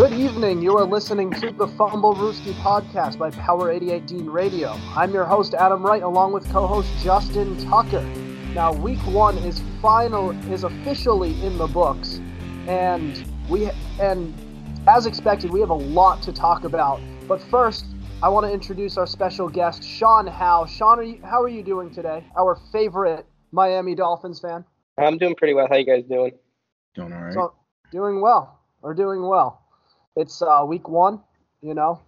Good evening. You are listening to the Fumblerooski podcast by Power 88 Dean Radio. I'm your host Adam Wright, along with co-host Justin Tucker. Now, week one is final is officially in the books, and we and as expected, we have a lot to talk about. But first, I want to introduce our special guest, Sean Howe. Sean, are you, how are you doing today? Our favorite Miami Dolphins fan. I'm doing pretty well. How you guys doing? Doing all right. So, doing well. We're doing well. It's uh, week one. You know,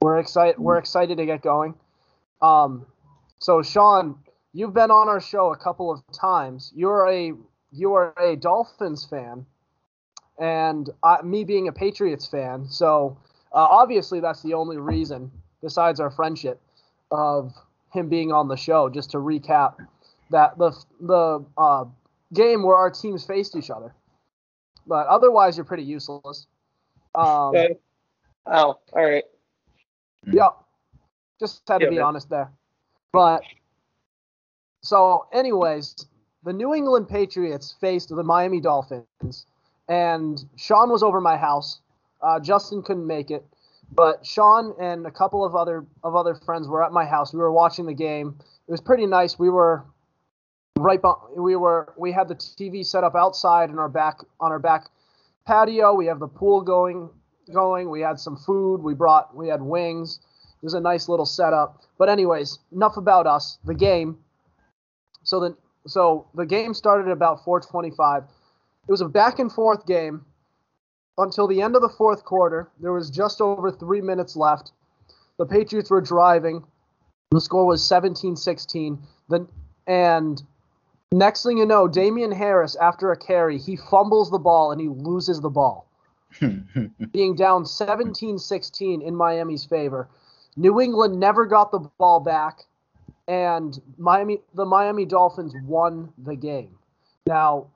we're excited. We're excited to get going. Um, so Sean, you've been on our show a couple of times. You're a you are a Dolphins fan, and I, me being a Patriots fan. So uh, obviously that's the only reason, besides our friendship, of him being on the show. Just to recap, that the the uh, game where our teams faced each other. But otherwise, you're pretty useless. Um, Okay. Oh, all right. Yeah. Just had to Yeah, be man. honest there. But so, anyways, the New England Patriots faced the Miami Dolphins, and Sean was over my house. Uh, Justin couldn't make it, but Sean and a couple of other of other friends were at my house. We were watching the game. It was pretty nice. We were right. be- We were we had the TV set up outside in our back on our back patio. We have the pool going going. We had some food. We brought we had wings. It was a nice little setup. But anyways, enough about us. The game. So the so the game started at about 4:25. It was a back and forth game until the end of the fourth quarter. There was just over 3 minutes left. The Patriots were driving. The score was 17-16. The and next thing you know, Damien Harris after a carry, he fumbles the ball and he loses the ball being down 17-16 in Miami's favor. New England never got the ball back, and Miami the Miami Dolphins won the game. Now,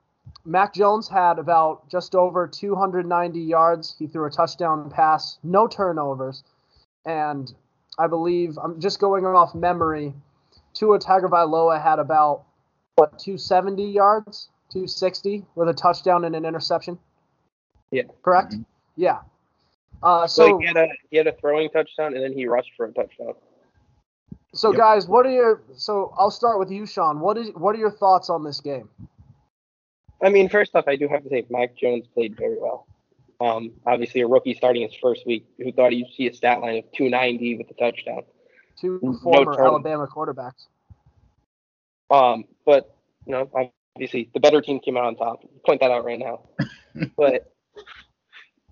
Mac Jones had about just over 290 yards. He threw a touchdown pass, no turnovers, and I believe I'm just going off memory. Tua Tagovailoa had about what 270 yards, 260 with a touchdown and an interception. Yeah. Correct. Mhm. Yeah. Uh, So so he had a he had a throwing touchdown and then he rushed for a touchdown. so Yep. guys, what are your so I'll start with you, Sean. What is what are your thoughts on this game? I mean, first off, I do have to say Mac Jones played very well. Um, obviously a rookie starting his first week who thought he'd see a stat line of 290 with a touchdown. Two former turn- Alabama quarterbacks. Um, but you know, obviously the better team came out on top. Point that out right now. but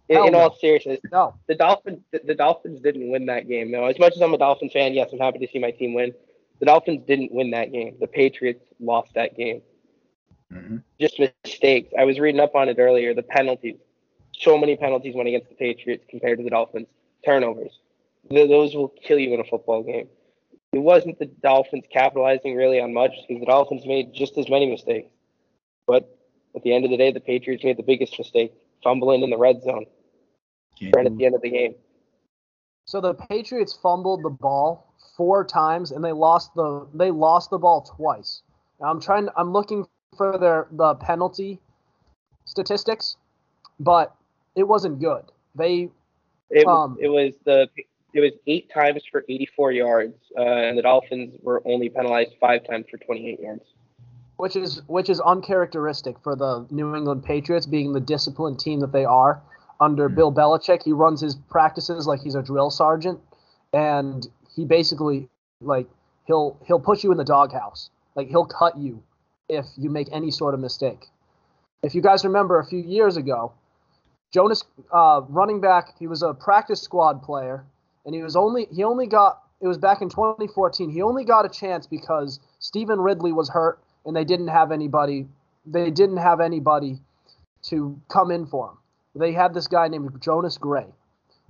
in, in no. all seriousness, No, the Dolphins the, the Dolphins didn't win that game. Now, as much as I'm a Dolphins fan, yes, I'm happy to see my team win. The Dolphins didn't win that game. The Patriots lost that game. Mhm. Just mistakes. I was reading up on it earlier. The penalties. So many penalties went against the Patriots compared to the Dolphins. Turnovers. Th- those will kill you in a football game. It wasn't the Dolphins capitalizing really on much because the Dolphins made just as many mistakes. But at the end of the day, the Patriots made the biggest mistake, fumbling in the red zone Can't right at the end of the game. so the Patriots fumbled the ball four times and they lost the they lost the ball twice. Now I'm trying I'm looking for their the penalty statistics, but it wasn't good. They It, Um, it was the it was eight times for 84 yards, uh, and the Dolphins were only penalized five times for 28 yards. which is which is uncharacteristic for the New England Patriots being the disciplined team that they are under Mhm. Bill Belichick. He runs his practices like he's a drill sergeant, and he basically like he'll he'll put you in the doghouse. Like he'll cut you if you make any sort of mistake. If you guys remember a few years ago, Jonas uh, running back, he was a practice squad player, and he was only he only got it was back in 2014. He only got a chance because Stevan Ridley was hurt and they didn't have anybody they didn't have anybody to come in for him. They had this guy named Jonas Gray.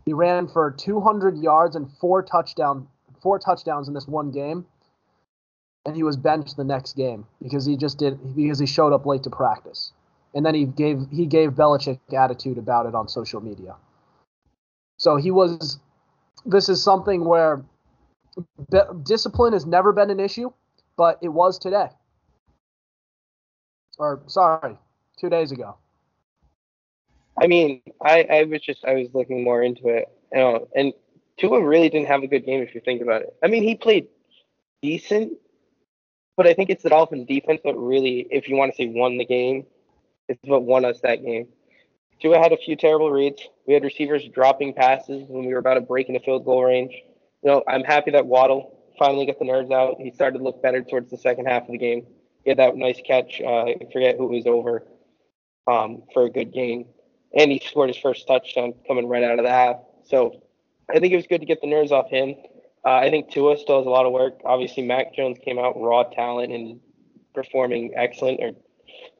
He ran for 200 yards and four touchdown four touchdowns in this one game. And he was benched the next game because he just did because he showed up late to practice. And then he gave he gave Belichick attitude about it on social media. So he was this is something where discipline has never been an issue, but it was today. Or sorry, two days ago. I mean, I, I was just I was looking more into it, you know, and Tua really didn't have a good game if you think about it. I mean, he played decent, but I think it's the Dolphins' defense that really, if you want to say won the game, it's what won us that game. Tua had a few terrible reads. We had receivers dropping passes when we were about to break into field goal range. You know, I'm happy that Waddle finally got the nerves out. He started to look better towards the second half of the game. He had that nice catch. Uh, I forget who it was over um, for a good gain and he scored his first touchdown coming right out of the half. So I think it was good to get the nerves off him. Uh, I think Tua still has a lot of work. Obviously, Mac Jones came out raw talent and performing excellent, or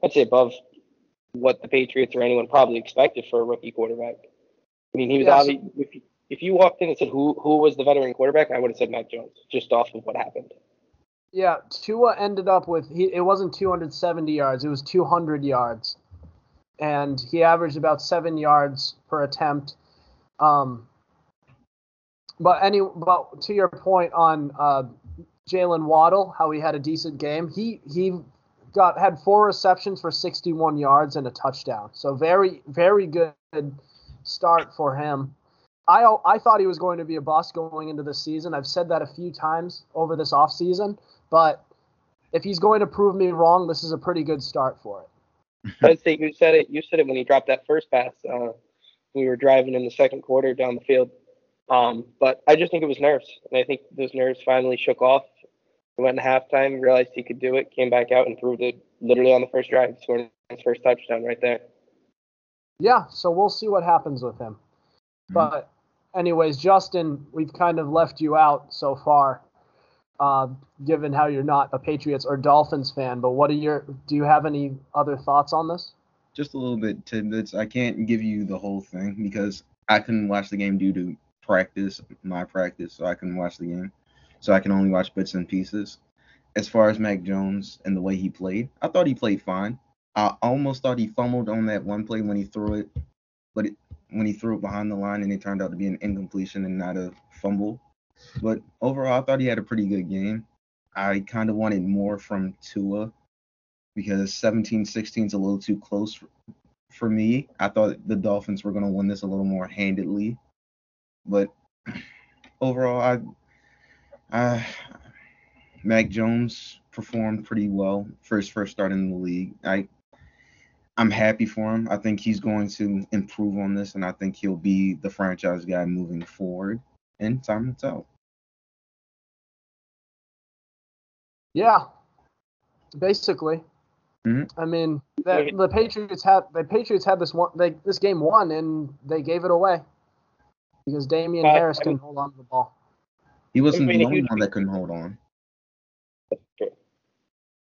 I'd say above what the Patriots or anyone probably expected for a rookie quarterback. I mean, he was Yes. obviously. If you, if you walked in and said who who was the veteran quarterback, I would have said Mac Jones, just off of what happened. Yeah, Tua ended up with he. It wasn't 270 yards; it was 200 yards, and he averaged about seven yards per attempt. Um, but any, but to your point on uh, Jaylen Waddle, how he had a decent game. He he got had four receptions for 61 yards and a touchdown. So very very good start for him. I I thought he was going to be a bust going into the season. I've said that a few times over this offseason, but if he's going to prove me wrong, this is a pretty good start for it. I'd say you said it. You said it when he dropped that first pass. Uh, we were driving in the second quarter down the field. Um, but I just think it was nerves, and I think those nerves finally shook off. He went in halftime, realized he could do it, came back out and proved it literally on the first drive, scored his first touchdown right there. Yeah, so we'll see what happens with him. But anyways, Justin, we've kind of left you out so far, uh, given how you're not a Patriots or Dolphins fan. But what are your? Do you have any other thoughts on this? Just a little bit tidbits. I can't give you the whole thing because I couldn't watch the game due to practice, my practice, so I couldn't watch the game. So I can only watch bits and pieces. As far as Mac Jones and the way he played, I thought he played fine. I almost thought he fumbled on that one play when he threw it, but it, when he threw it behind the line and it turned out to be an incompletion and not a fumble. But overall, I thought he had a pretty good game. I kind of wanted more from Tua because 17-16 is a little too close for, for me. I thought the Dolphins were going to win this a little more handedly, but overall, I, I, Mac Jones performed pretty well for his first start in the league. I, I'm happy for him. I think he's going to improve on this, and I think he'll be the franchise guy moving forward. And time will tell. Yeah, basically. Mhm. I mean, the, the Patriots had the Patriots had this one they this game won and they gave it away because Damien Uh, Harris I couldn't hold on to the ball. He wasn't the only one that couldn't hold on.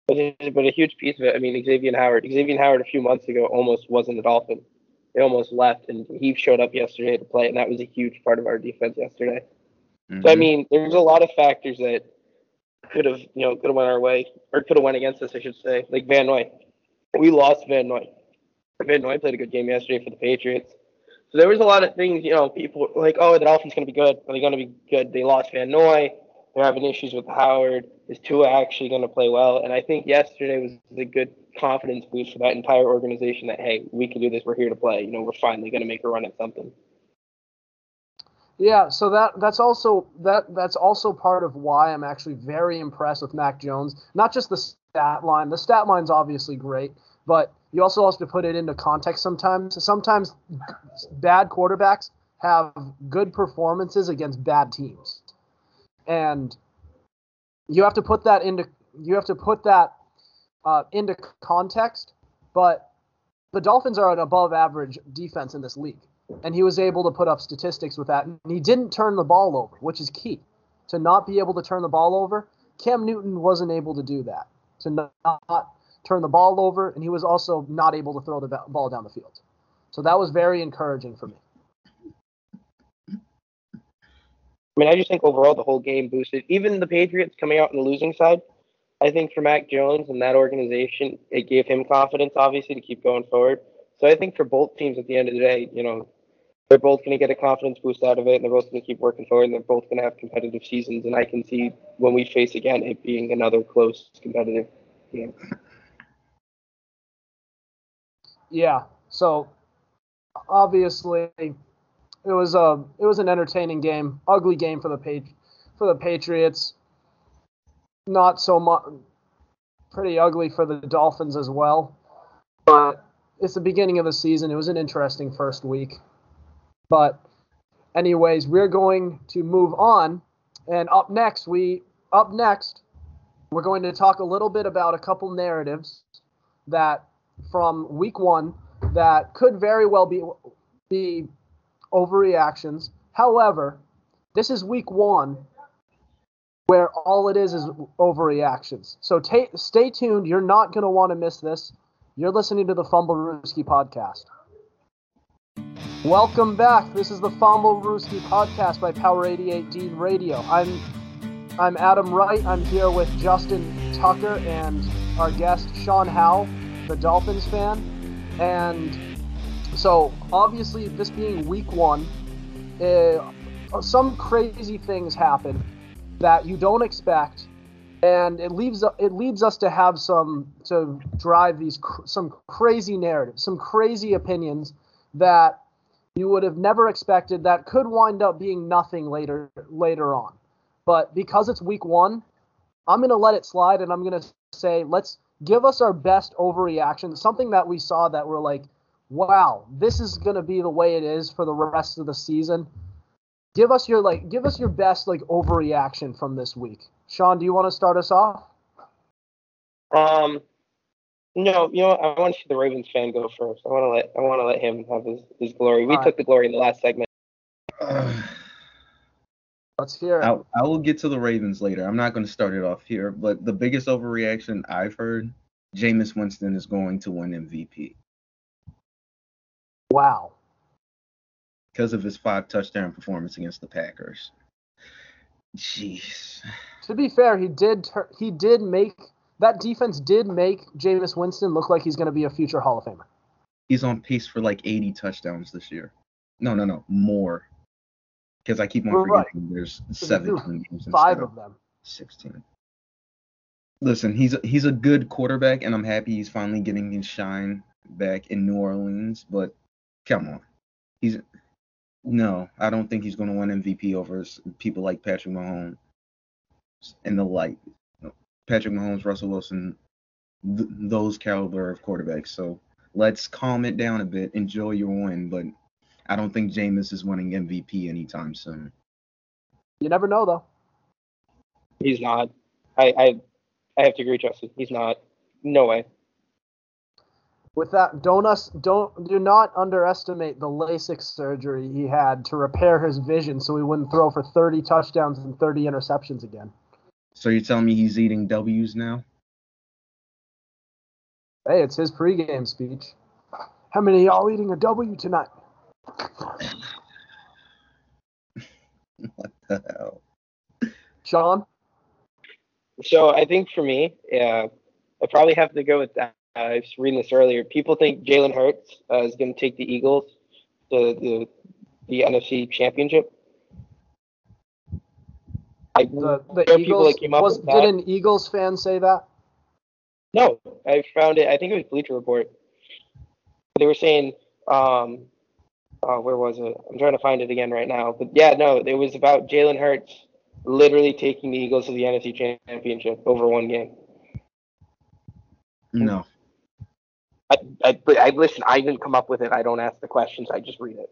But, it- but a huge piece of it, I mean, Xavier Howard. Xavier Howard a few months ago almost wasn't a Dolphin. They almost left, and he showed up yesterday to play, and that was a huge part of our defense yesterday. So I Mhm. mean, there's a lot of factors that could have, you know, could have went our way or could have went against us, I should say. Like Van Noy, we lost Van Noy. Van Noy played a good game yesterday for the Patriots. So there was a lot of things, you know, people like, oh, the Dolphins going to be good. Are they going to be good? They lost Van Noy. They're having issues with Howard. Is Tua actually going to play well? And I think yesterday was a good confidence boost for that entire organization that hey, we can do this. We're here to play. You know, we're finally going to make a run at something. Yeah, so that that's also that that's also part of why I'm actually very impressed with Mac Jones. Not just the stat line. The stat line's obviously great, but you also have to put it into context sometimes. Sometimes bad quarterbacks have good performances against bad teams. And you have to put that into you have to put that uh, into context, but the Dolphins are an above average defense in this league and he was able to put up statistics with that. And he didn't turn the ball over, which is key. To not be able to turn the ball over, Cam Newton wasn't able to do that. To not turn the ball over, and he was also not able to throw the ball down the field. So that was very encouraging for me. I mean, I just think overall the whole game boosted. Even the Patriots coming out on the losing side, I think for Mac Jones and that organization, it gave him confidence, obviously, to keep going forward. So I think for both teams at the end of the day, you know, they're both going to get a confidence boost out of it, and they're both going to keep working forward, and they're both going to have competitive seasons. And I can see when we face again it being another close competitive game. Yeah. So obviously it was a it was an entertaining game, ugly game for the page for the Patriots. Not so much pretty ugly for the Dolphins as well. But it's the beginning of the season. It was an interesting first week. But anyways, we're going to move on and up next we up next we're going to talk a little bit about a couple narratives that from week 1 that could very well be be overreactions. However, this is week 1 where all it is is overreactions. So ta- stay tuned. You're not going to want to miss this. You're listening to the Fumblerooski podcast. Welcome back. This is the Fumblerooski podcast by Power 88 Dean Radio. I'm I'm Adam Wright. I'm here with Justin Tucker and our guest Sean Howe, the Dolphins fan. And so obviously this being week one, uh, some crazy things happen that you don't expect, and it leaves it leads us to have some to drive these cr- some crazy narratives, some crazy opinions that you would have never expected that could wind up being nothing later later on. But because it's week one, I'm gonna let it slide, and I'm gonna say let's give us our best overreaction, something that we saw that we're like, wow, this is gonna be the way it is for the rest of the season give us your like give us your best like overreaction from this week. Sean, do you want to start us off? Um, no, you know, what? I want to see the Ravens fan go first. I want to let I want to let him have his, his glory. We All took right. the glory in the last segment. Uh, Let's hear it. I, I will get to the Ravens later. I'm not going to start it off here, but the biggest overreaction I've heard, Jameis Winston is going to win MVP Wow. because of his five touchdown performance against the Packers. Jeez. To be fair, he did tur- he did make that defense did make Jameis Winston look like he's going to be a future Hall of Famer. He's on pace for like 80 touchdowns this year. No, no, no, more. Because I keep on Right. forgetting there's he 17 threw games Five of them. 16. Listen, he's a, he's a good quarterback, and I'm happy he's finally getting his shine back in New Orleans. But come on, he's no, I don't think he's going to win MVP over people like Patrick Mahomes and the like. Patrick Mahomes, Russell Wilson, th- those caliber of quarterbacks. So let's calm it down a bit. Enjoy your win, but I don't think Jameis is winning MVP anytime soon. You never know though. He's not. I I, I have to agree, Justin. He's not. No way. With that, don't us don't do not underestimate the LASIK surgery he had to repair his vision so he wouldn't throw for 30 touchdowns and 30 interceptions again. So you're telling me he's eating W's now? Hey, it's his pregame speech. How many of y'all eating a W tonight? What the hell? Sean? So I think for me, yeah, I probably have to go with that. I was reading this earlier. People think Jalen Hurts uh, is going to take the Eagles to the the NFC Championship. I, The, the Eagles that came up was with did that. an Eagles fan say that? No, I found it. I think it was Bleacher Report. They were saying, um, oh, where was it? I'm trying to find it again right now. But yeah, no, it was about Jalen Hurts literally taking the Eagles to the NFC Championship over one game. No. I, I, but I listen. I didn't come up with it. I don't ask the questions. I just read it.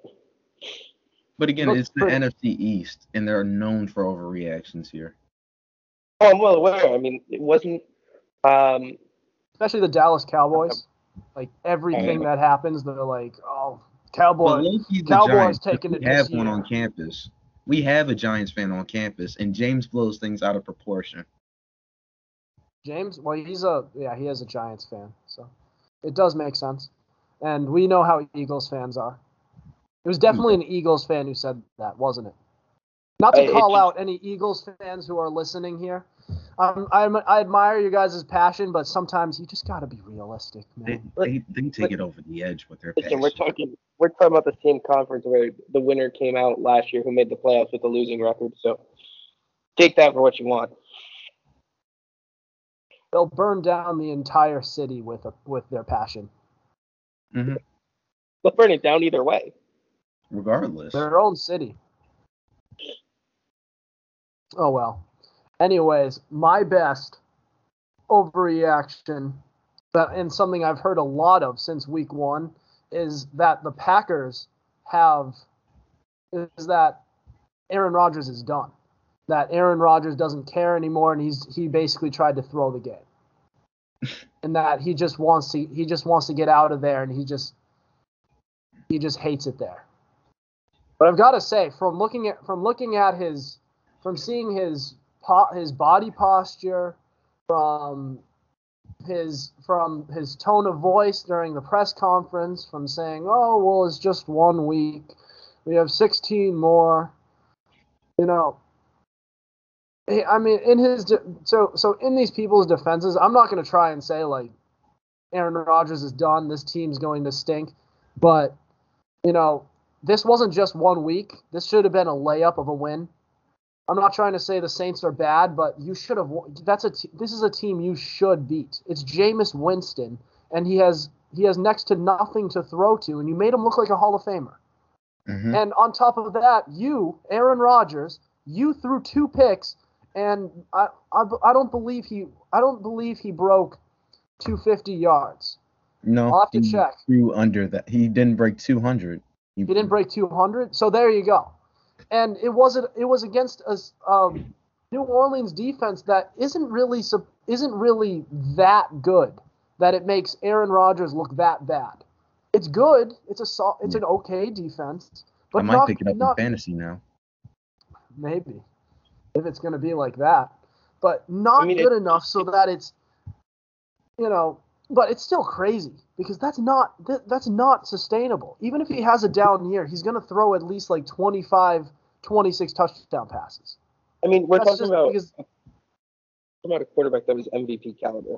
But again, it's the pretty- NFC East, and they're known for overreactions here. Oh, I'm well aware. I mean, it wasn't. Um, Especially the Dallas Cowboys. Like everything that happens, they're like, "Oh, But Cowboys." low-key, the Cowboys Giants, taking we it have this one year. on campus. We have a Giants fan on campus, and James blows things out of proportion. James, well, he's a yeah, he is a Giants fan, so it does make sense. And we know how Eagles fans are. It was definitely an Eagles fan who said that, wasn't it? Not to call out any Eagles fans who are listening here. Um, I'm, I admire you guys' passion, but sometimes you just got to be realistic, They, man. they, they take it over the edge with their listen, we're talking. We're talking about the same conference where the winner came out last year, who made the playoffs with a losing record. So take that for what you want. They'll burn down the entire city with a, with their passion. Mhm. They'll burn it down either way. Regardless. Their own city. Oh well. Anyways, my best overreaction that and something I've heard a lot of since week one is that the Packers have is that Aaron Rodgers is done. That Aaron Rodgers doesn't care anymore and he's he basically tried to throw the game. and that he just wants to he just wants to get out of there and he just he just hates it there. But I've got to say from looking at from looking at his from seeing his po- his body posture from his from his tone of voice during the press conference from saying, "Oh, well, it's just one week. We have 16 more." You know, I mean, in his de- so so in these people's defenses, I'm not going to try and say like Aaron Rodgers is done. This team's going to stink, but you know, this wasn't just one week. This should have been a layup of a win. I'm not trying to say the Saints are bad, but you should have. That's a. T- this is a team you should beat. It's Jameis Winston, and he has he has next to nothing to throw to, and you made him look like a Hall of Famer. Mhm. And on top of that, you, Aaron Rodgers, you threw two picks, and I, I, I don't believe he I don't believe he broke 250 yards. No, I'll have to he check. threw under that. He didn't break 200. He didn't break 200, so there you go. And it wasn't it was against a um, New Orleans defense that isn't really sup- isn't really that good that it makes Aaron Rodgers look that bad. It's good. It's a sol- it's an okay defense, but I might not, pick it up not in fantasy now. maybe if it's going to be like that, but not I mean, good it- enough so that it's you know, but it's still crazy because that's not that, that's not sustainable. Even if he has a down year, he's going to throw at least like 25 26 touchdown passes. I mean, we're That's talking about, because about a quarterback that was MVP caliber.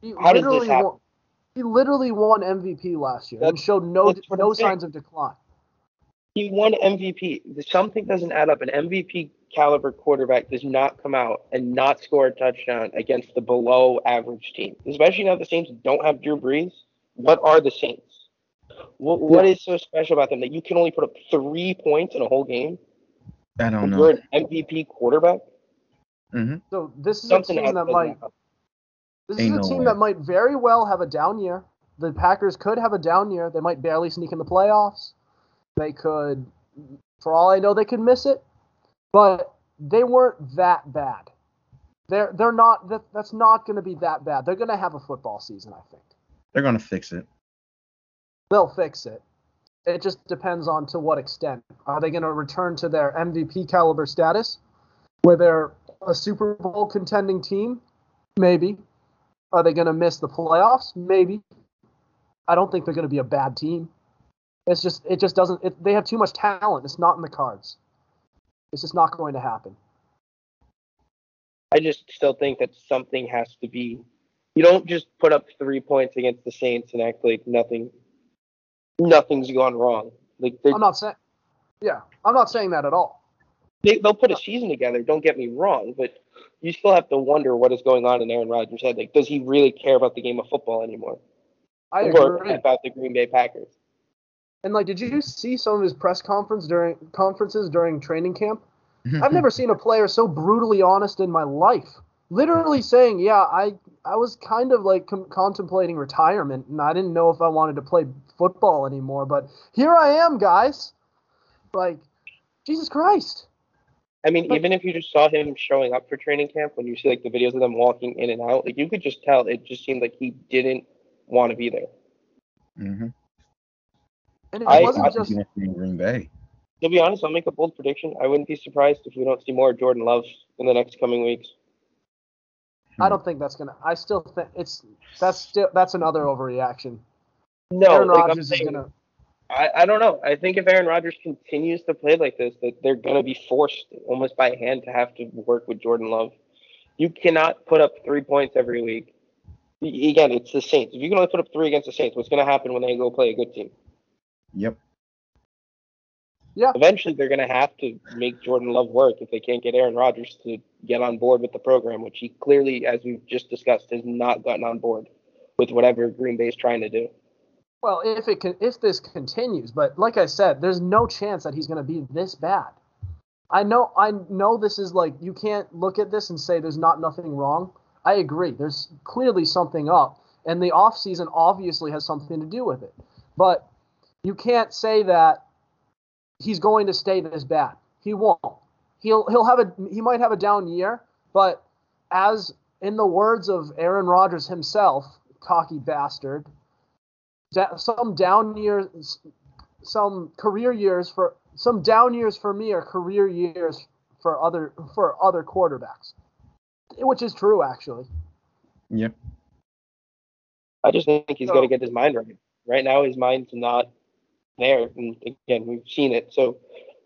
he How does this literally happen? won, he literally won MVP last year and showed no no signs of decline. He won MVP. Something doesn't add up. An MVP caliber quarterback does not come out and not score a touchdown against the below average team, especially now the Saints don't have Drew Brees. What are the Saints? What, what is so special about them that you can only put up three points in a whole game? I don't know. You're an MVP quarterback. hmm So this is Something a team that might happen. This Ain't is a no team way. that might very well have a down year. The Packers could have a down year. They might barely sneak in the playoffs. They could, for all I know, they could miss it. But they weren't that bad. They're they're not. That, that's not going to be that bad. They're going to have a football season. I think They're gonna fix it. they'll fix it. It just depends on to what extent. Are they going to return to their MVP caliber status, where they're a Super Bowl contending team? Maybe. Are they going to miss the playoffs? Maybe. I don't think they're going to be a bad team. It's just it just doesn't. It, they have too much talent. It's not in the cards. It's just not going to happen. I just still think that something has to be. You don't just put up three points against the Saints and act like nothing, nothing's gone wrong. Like they, I'm not saying. Yeah, I'm not saying that at all. they, they'll put a season together. Don't get me wrong, but you still have to wonder what is going on in Aaron Rodgers' head. Like, does he really care about the game of football anymore, I or agree. about the Green Bay Packers? And like, did you see some of his press conference during conferences during training camp? I've never seen a player so brutally honest in my life. Literally saying, "Yeah, I I was kind of like com- contemplating retirement, and I didn't know if I wanted to play football anymore, but here I am, guys." Like, Jesus Christ. I mean, But- even if you just saw him showing up for training camp, when you see like the videos of them walking in and out, like you could just tell it just seemed like he didn't want to be there. hmm And it I- wasn't I- just in Green Bay. To be honest, I'll make a bold prediction. I wouldn't be surprised if we don't see more Jordan Love in the next coming weeks. I don't think that's gonna. I still think it's that's still that's another overreaction. No, Aaron like I'm Rodgers is gonna. I, I don't know. I think if Aaron Rodgers continues to play like this, that they're going to be forced almost by hand to have to work with Jordan Love. You cannot put up three points every week. Again, it's the Saints. If you can only put up three against the Saints, what's going to happen when they go play a good team? Yep. Yeah, Eventually, they're going to have to make Jordan Love work if they can't get Aaron Rodgers to get on board with the program, which he clearly, as we've just discussed, has not gotten on board with whatever Green Bay is trying to do. Well, if it can, if this continues, but like I said, there's no chance that he's going to be this bad. I know, I know this is like you can't look at this and say there's not nothing wrong. I agree. There's clearly something up, and the off season obviously has something to do with it. But you can't say that he's going to stay this bad. He won't. He'll he'll have a he might have a down year, but as in the words of Aaron Rodgers himself, cocky bastard, da- some down years, some career years for some down years for me are career years for other for other quarterbacks, which is true actually. Yeah. I just think he's So- got to get his mind right. Right now, his mind's not there, and again, we've seen it. So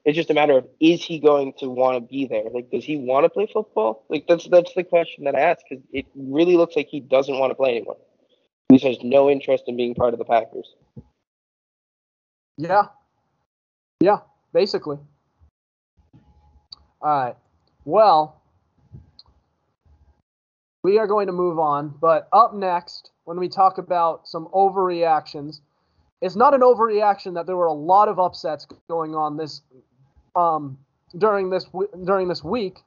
it's just a matter of is he going to want to be there? Like, does he want to play football? Like, that's that's the question that I ask because it really looks like he doesn't want to play anymore. He has no interest in being part of the Packers. Yeah. Yeah, basically. All right. Well, we are going to move on, but up next, when we talk about some overreactions, it's not an overreaction that there were a lot of upsets going on this um, during this during this week.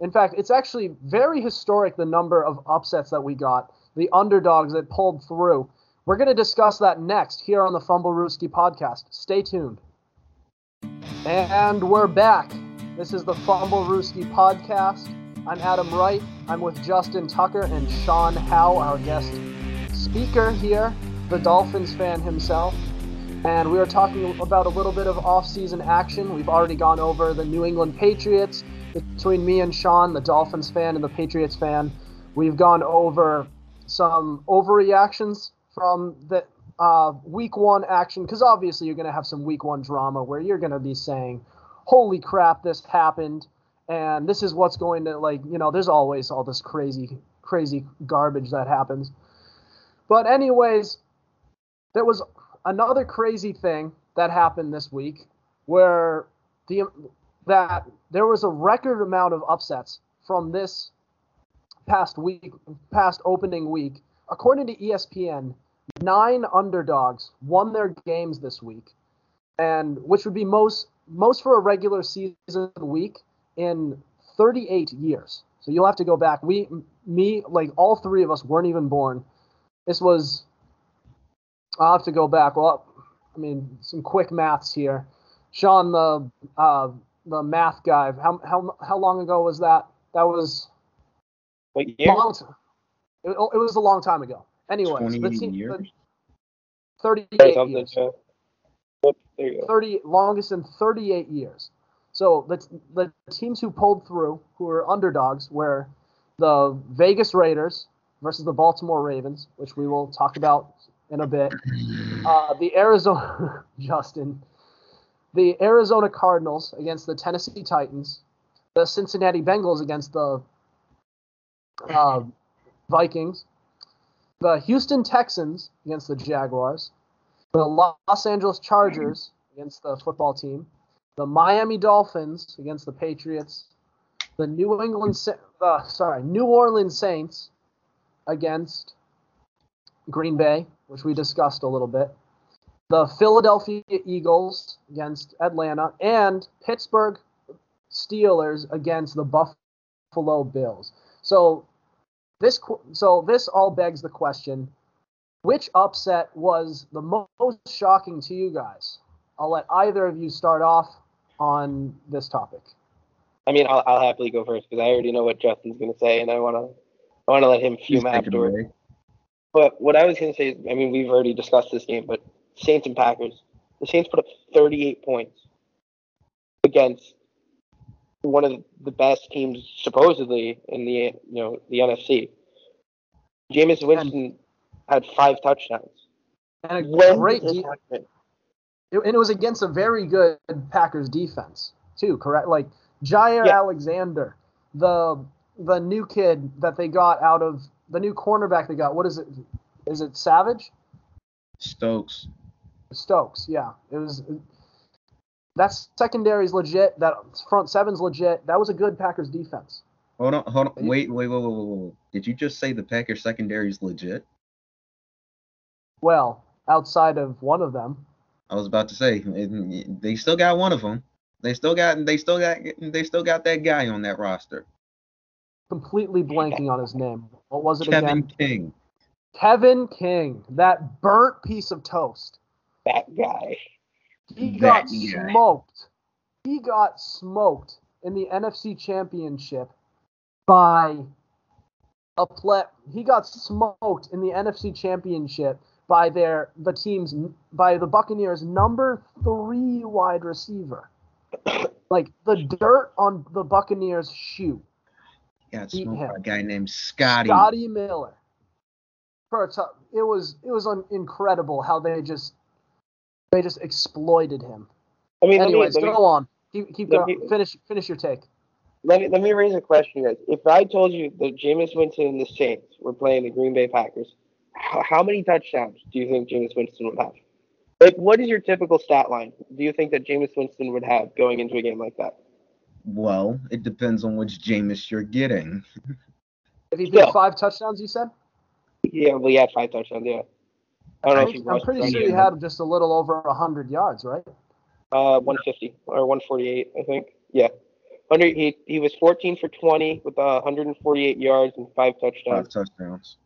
In fact, it's actually very historic the number of upsets that we got, the underdogs that pulled through. We're going to discuss that next here on the Fumblerooski podcast. Stay tuned. And we're back. This is the Fumblerooski podcast. I'm Adam Wright. I'm with Justin Tucker and Sean Howe, our guest speaker here, the Dolphins fan himself. And we are talking about a little bit of off-season action. We've already gone over the New England Patriots between me and Sean, the Dolphins fan and the Patriots fan. We've gone over some overreactions from the uh, week one action because obviously you're going to have some week one drama where you're going to be saying, "Holy crap, this happened," and this is what's going to like you know. There's always all this crazy, crazy garbage that happens. But anyways, there was another crazy thing that happened this week where the that there was a record amount of upsets from this past week, past opening week. According to ESPN, nine underdogs won their games this week, and which would be most most for a regular season week in 38 years. So you'll have to go back. We, me, like all three of us weren't even born. This was. I'll have to go back. Well, I mean, some quick maths here. Sean, the uh, the math guy. How how how long ago was that? That was What year? long. T- it, it was a long time ago. Anyway, 20 years? 38 years. yeah. There you go. 30 longest in 38 years. So the the teams who pulled through, who were underdogs, were the Vegas Raiders versus the Baltimore Ravens, which we will talk about in a bit. Uh, the Arizona Justin, the Arizona Cardinals against the Tennessee Titans, the Cincinnati Bengals against the uh, Vikings, the Houston Texans against the Jaguars, the Los Angeles Chargers against the football team, the Miami Dolphins against the Patriots, the New England, uh, sorry, New Orleans Saints against Green Bay, which we discussed a little bit, the Philadelphia Eagles against Atlanta, and Pittsburgh Steelers against the Buffalo Bills. So this, so this all begs the question: which upset was the most shocking to you guys? I'll let either of you start off on this topic. I mean, I'll, I'll happily go first because I already know what Justin's going to say, and I want to I want to let him fume take afterwards. But what I was going to say is, I mean, we've already discussed this game, but Saints and Packers. The Saints put up 38 points against one of the best teams supposedly in the you know the NFC. Jameis Winston had five touchdowns. And a When great, de- it- and it was against a very good Packers defense too. Correct, like Jaire Yeah. Alexander, the the new kid that they got out of the new cornerback they got. What is it? Is it Savage? Stokes. Stokes, yeah. It was that secondary's legit. That front seven's legit. That was a good Packers defense. Hold on, hold on. Wait, wait, wait, wait, wait, wait. Did you just say the Packers secondary is legit? Well, outside of one of them. I was about to say they still got one of them. They still got they still got they still got that guy on that roster. Completely blanking on his name. What was it again? Kevin again? King. Kevin King, that burnt piece of toast. That guy. He That got guy. smoked. He got smoked in the NFC Championship by a play. He got smoked in the NFC Championship by their the team's by the Buccaneers number three wide receiver. Like the dirt on the Buccaneers shoe. Got Beat smoked him. by a guy named Scotty. Scotty Miller. For a tou- it was it was un- incredible how they just they just exploited him. I mean, let me, Anyways, let me, go on. Keep, keep let going. me- Finish finish your take. let me let me raise a question, guys. If I told you that Jameis Winston and the Saints were playing the Green Bay Packers, how, how many touchdowns do you think Jameis Winston would have? Like, what is your typical stat line? Do you think that Jameis Winston would have going into a game like that? Well, it depends on which Jameis you're getting. If he threw Still. five touchdowns, you said. Yeah, well, he had five touchdowns. Yeah, I don't know if he I'm pretty sure any he of had just a little over hundred yards, right? Uh, 150 or 148, I think. Yeah. Under he he was 14 for 20 with uh, 148 yards and five touchdowns. Five touchdowns.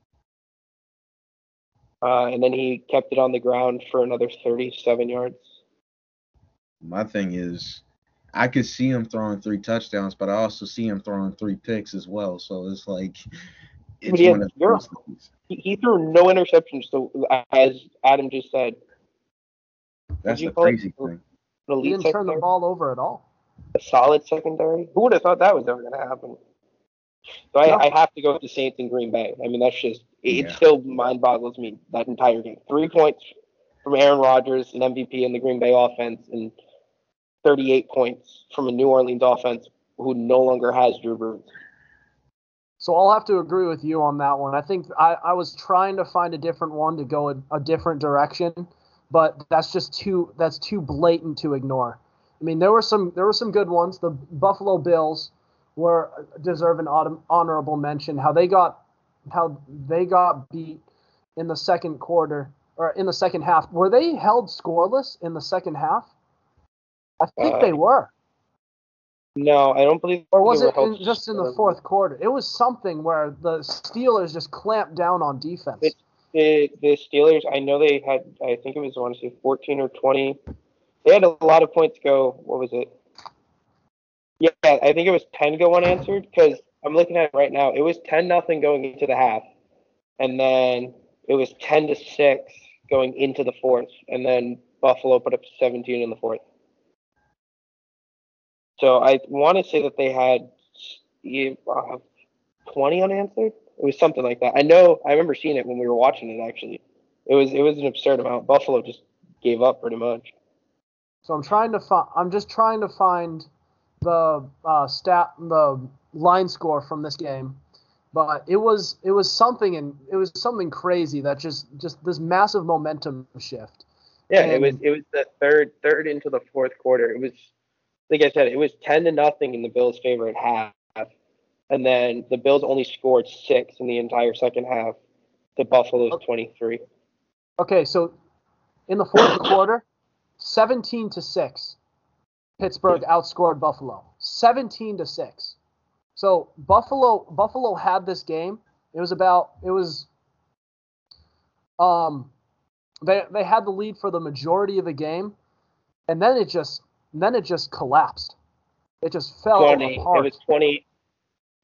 Uh, and then he kept it on the ground for another 37 yards. My thing is, I could see him throwing three touchdowns, but I also see him throwing three picks as well. So it's like it's he one of zero. those things. He, he threw no interceptions. So as Adam just said, That's you the crazy thing. He didn't turn the ball over at all. a solid secondary. Who would have thought that was ever going to happen? So I, No. I have to go with the Saints and Green Bay. I mean, that's just it. Yeah. Still mind boggles me that entire game. Three points from Aaron Rodgers, an MVP in the Green Bay offense, and 38 points from a New Orleans offense who no longer has Drew Brees. So I'll have to agree with you on that one. I think I, I was trying to find a different one to go a, a different direction, but that's just too that's too blatant to ignore. I mean, there were some there were some good ones. The Buffalo Bills were deserve an honorable mention. How they got how they got beat in the second quarter or in the second half. Were they held scoreless in the second half? I think Uh, they were. No, I don't believe. Or was it in, just in the fourth quarter? It was something where the Steelers just clamped down on defense. It- the the Steelers, I know they had, I think it was, I want to say 14 or 20. They had a lot of points go. What was it? Yeah, I think it was 10 go unanswered because I'm looking at it right now. It was 10 nothing going into the half, and then it was 10 to six going into the fourth, and then Buffalo put up 17 in the fourth. So I want to say that they had uh, 20 unanswered. It was something like that. I know. I remember seeing it when we were watching it. Actually, it was it was an absurd amount. Buffalo just gave up pretty much. So I'm trying to find. I'm just trying to find the uh, stat, the line score from this game, but it was it was something and it was something crazy that just just this massive momentum shift. Yeah, it was it was the third third into the fourth quarter. It was like I said, it was ten to nothing in the Bills' favor at half, and then the Bills only scored six in the entire second half. To Buffalo's twenty three. Okay, so in the fourth quarter, 17 to six, Pittsburgh outscored Buffalo. 17 to six. So Buffalo Buffalo had this game. It was about it was um they they had the lead for the majority of the game, and then it just then it just collapsed. It just fell Twenty. It was twenty.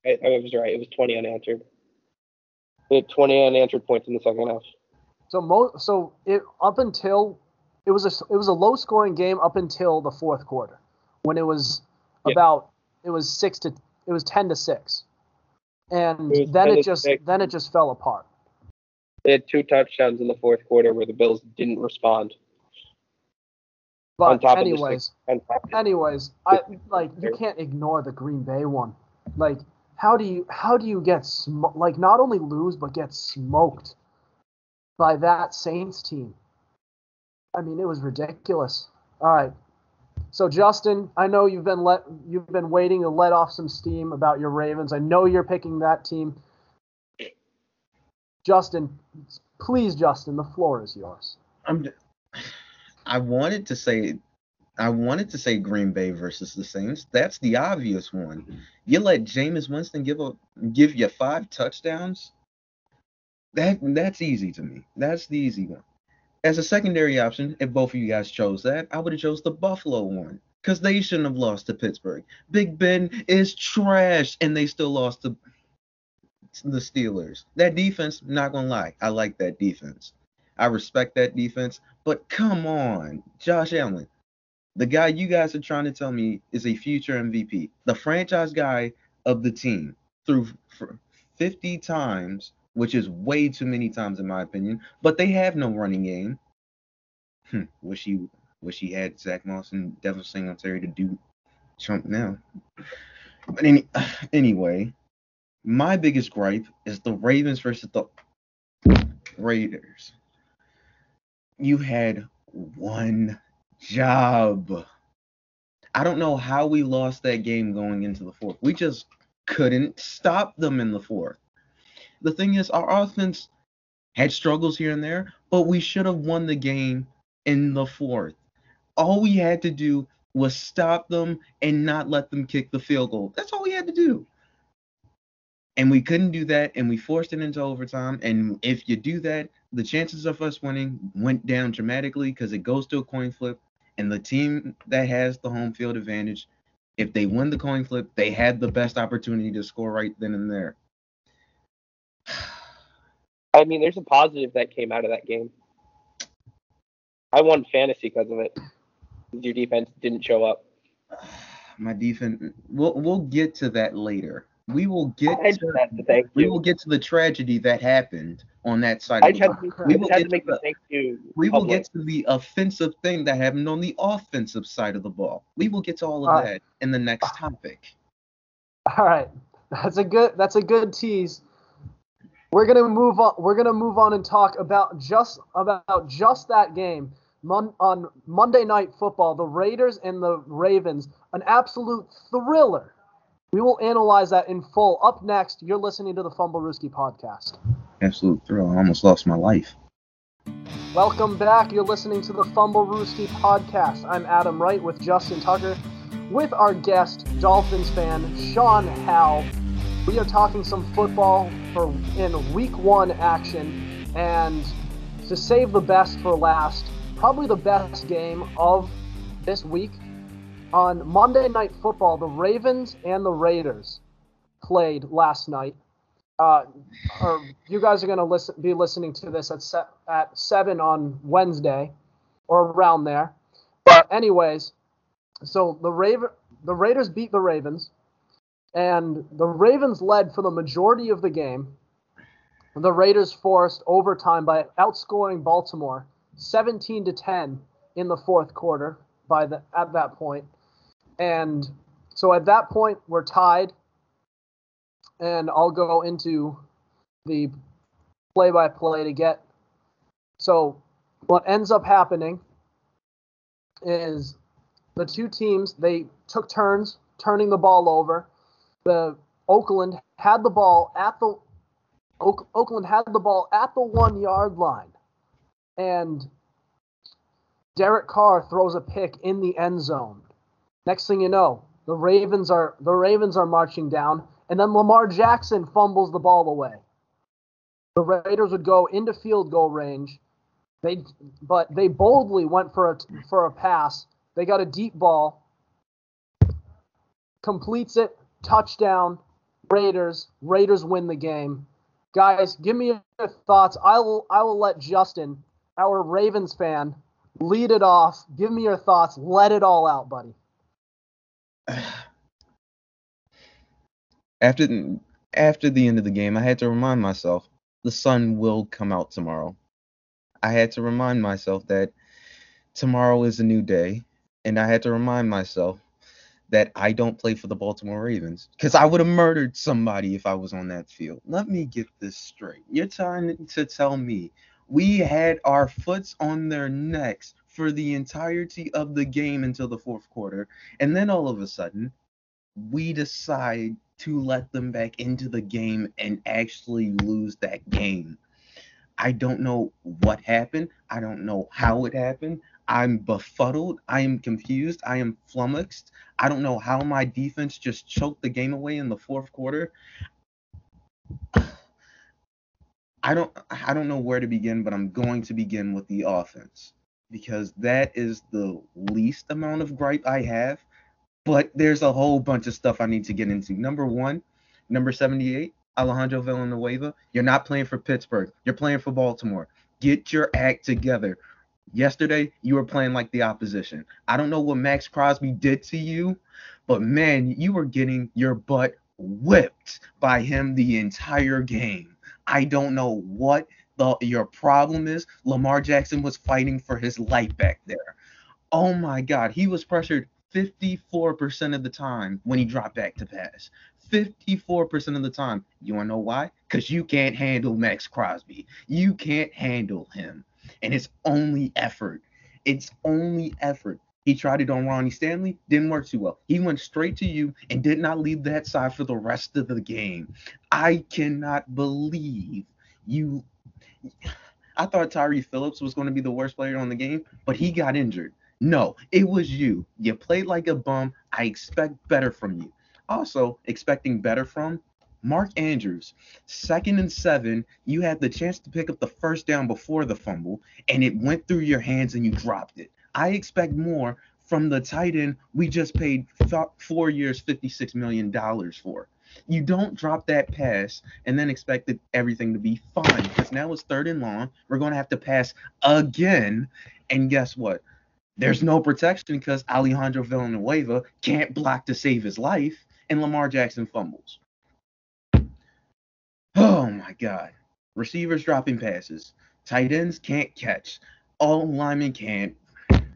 I, I was right. It was twenty unanswered. They had twenty unanswered points in the second half. So mo- so it up until it was a it was a low scoring game up until the fourth quarter when it was Yeah. about it was six to it was ten to six, and It then it just six. then it just fell apart. They had two touchdowns in the fourth quarter where the Bills didn't respond. On But top of the anyways, six. on top of the- anyways, I like you can't ignore the Green Bay one. Like how do you how do you get sm- like not only lose but get smoked by that Saints team? I mean, it was ridiculous. All right. So Justin, I know you've been let you've been waiting to let off some steam about your Ravens. I know you're picking that team. Justin, please Justin, the floor is yours. I'm. I wanted to say, I wanted to say Green Bay versus the Saints. That's the obvious one. Mm-hmm. You let Jameis Winston give a give you five touchdowns. That that's easy to me. That's the easy one. As a secondary option, if both of you guys chose that, I would have chose the Buffalo one because they shouldn't have lost to Pittsburgh. Big Ben is trash, and they still lost to the Steelers. That defense, not gonna lie, I like that defense. I respect that defense, but come on, Josh Allen, the guy you guys are trying to tell me is a future MVP, the franchise guy of the team through 50 times, which is way too many times in my opinion. But they have no running game. Hmm, wish he wish he had Zach Moss and Devin Singletary to do Trump now. But any, anyway, my biggest gripe is the Ravens versus the Raiders you had one job. I don't know how we lost that game going into the fourth. We just couldn't stop them in the fourth. The thing is, our offense had struggles here and there, but we should have won the game in the fourth. All we had to do was stop them and not let them kick the field goal. That's all we had to do. And we couldn't do that, and we forced it into overtime. And if you do that, the chances of us winning went down dramatically because it goes to a coin flip, and the team that has the home field advantage, if they win the coin flip, they had the best opportunity to score right then and there. I mean, there's a positive that came out of that game. I won fantasy because of it. Your defense didn't show up. My defense. We'll we'll get to that later we will get I to, to we you. will get to the tragedy that happened on that side. I had to, we will get to, the, thank you. We will get to the offensive thing that happened on the offensive side of the ball. We will get to all of all that right. in the next topic. All right, that's a good that's a good tease. We're gonna move on. We're gonna move on and talk about just about just that game. Mon- on Monday Night Football, the Raiders and the Ravens, an absolute thriller we will analyze that in full. Up next, you're listening to the Fumble Fumblerooski podcast. Absolute thrill. I almost lost my life. Welcome back. You're listening to the Fumble Fumblerooski podcast. I'm Adam Wright with Justin Tucker, with our guest, Dolphins fan Sean Howe. We are talking some football for in week one action, and to save the best for last, probably the best game of this week on Monday Night Football, the Ravens and the Raiders played last night. Uh, or you guys are going to listen, be listening to this at se- at seven on Wednesday, or around there. But anyways, so the Raven, the Raiders beat the Ravens, and the Ravens led for the majority of the game. The Raiders forced overtime by outscoring Baltimore 17 to 10 in the fourth quarter. By the at that point, and so at that point, we're tied. And I'll go into the play by play to get. So what ends up happening is the two teams, they took turns turning the ball over. The Oakland had the ball at the Oakland had the ball at the one yard line. And Derek Carr throws a pick in the end zone. Next thing you know, the Ravens are the Ravens are marching down, and then Lamar Jackson fumbles the ball away. The Raiders would go into field goal range. They but they boldly went for a for a pass. They got a deep ball. Completes it, touchdown. Raiders. Raiders win the game. Guys, give me your thoughts. I will I will let Justin, our Ravens fan, lead it off. Give me your thoughts. Let it all out, buddy. After after the end of the game, I had to remind myself the sun will come out tomorrow. I had to remind myself that tomorrow is a new day, and I had to remind myself that I don't play for the Baltimore Ravens because I would have murdered somebody if I was on that field. Let me get this straight. You're trying to tell me we had our foots on their necks for the entirety of the game until the fourth quarter. And then all of a sudden, we decide to let them back into the game and actually lose that game. I don't know what happened. I don't know how it happened. I'm befuddled. I am confused. I am flummoxed. I don't know how my defense just choked the game away in the fourth quarter. I don't I don't know where to begin, but I'm going to begin with the offense because that is the least amount of gripe I have. But there's a whole bunch of stuff I need to get into. Number one, number 78, Alejandro Villanueva. You're not playing for Pittsburgh. You're playing for Baltimore. Get your act together. Yesterday, you were playing like the opposition. I don't know what Maxx Crosby did to you, but man, you were getting your butt whipped by him the entire game. I don't know what the your problem is. Lamar Jackson was fighting for his life back there. Oh my God, he was pressured 54% of the time when he dropped back to pass. 54% of the time. You want to know why? Because you can't handle Maxx Crosby. You can't handle him. And it's only effort. It's only effort. He tried it on Ronnie Stanley, didn't work too well. He went straight to you and did not leave that side for the rest of the game. I cannot believe you. I thought Tyre Phillips was going to be the worst player on the game, but he got injured. No, it was you. You played like a bum. I expect better from you. Also, expecting better from Mark Andrews, second and seven, you had the chance to pick up the first down before the fumble, and it went through your hands and you dropped it. I expect more from the tight end we just paid four years, $56 million for. You don't drop that pass and then expect everything to be fine because now it's third and long. We're going to have to pass again. And guess what? There's no protection because Alejandro Villanueva can't block to save his life, and Lamar Jackson fumbles. Oh my God. Receivers dropping passes. Tight ends can't catch. All linemen can't